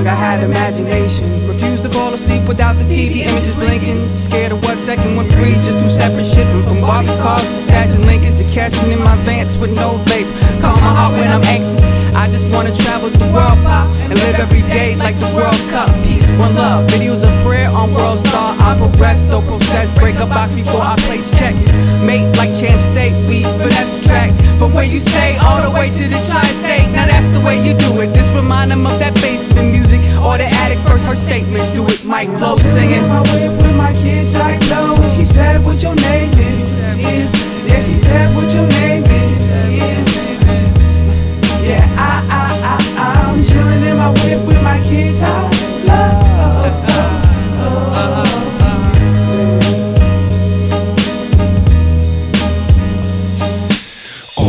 young, I had imagination. Refused to fall asleep without the TV images blinking. Scared of what second went free, just two separate shipping. From Barbie cars to stashing Lincolns to cashing in my Vance with no label. Calm my heart when I'm anxious. I just wanna travel the world, pop, and live every day like the World Cup. One love. Videos of prayer on World Star. I progress, don't process. Break a box before I place check. Mate, like champs say, we finesse the track. From where you stay, all the way to the tri-state. Now that's the way you do it. This remind them of that basement music or the attic. First her statement, do it, Mike Lowe singing. my whip with my kids, I glow.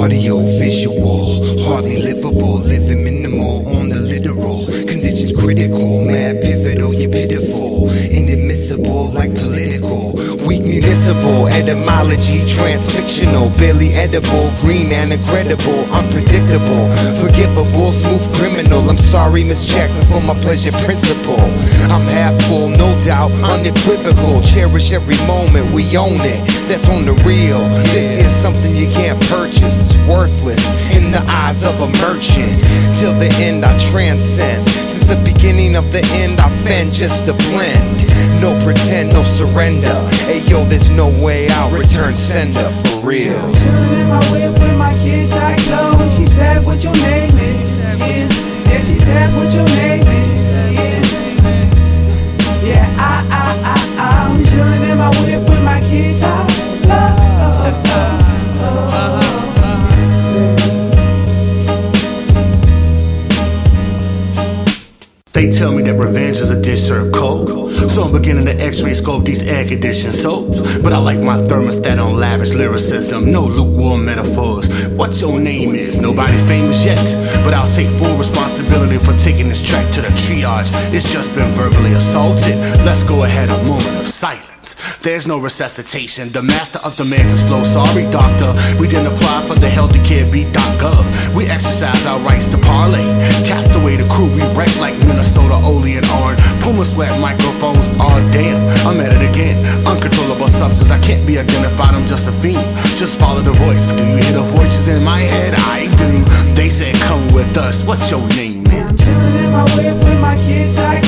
Audio, visual, hardly livable, living minimal on the literal. Conditions critical, mad pivotal, you pitiful, inadmissible like political. Weak municipal, etymology transfictional, barely edible, green and incredible, unpredictable, forgivable, smooth criminal. I'm sorry, Miss Jackson, for my pleasure principle. I'm half full, no doubt, unequivocal. Cherish every moment, we own it. That's on the real. This is something you can't purchase. Worthless in the eyes of a merchant. Till the end, I transcend. Since the beginning of the end, I fend just to blend. No pretend, no surrender. Hey yo, there's no way out. Return sender for real. They tell me that revenge is a dish served cold. So I'm beginning to x-ray scope these air conditioned soaps. But I like my thermostat on lavish lyricism, no lukewarm metaphors. What your name is, nobody famous yet. But I'll take full responsibility for taking this track to the triage. It's just been verbally assaulted. Let's go ahead, a moment of silence. There's no resuscitation. The master of demands is flow. Sorry, doctor. We didn't apply for the health care gov. We exercise our rights to parlay. Cast away the crew. We wreck like Minnesota, Ole and Arn. Puma sweat microphones. Aw, oh, damn. I'm at it again. Uncontrollable substance. I can't be identified. I'm just a fiend. Just follow the voice. Do you hear the voices in my head? I do. They said, come with us. What's your name, It. My whip with my kids. I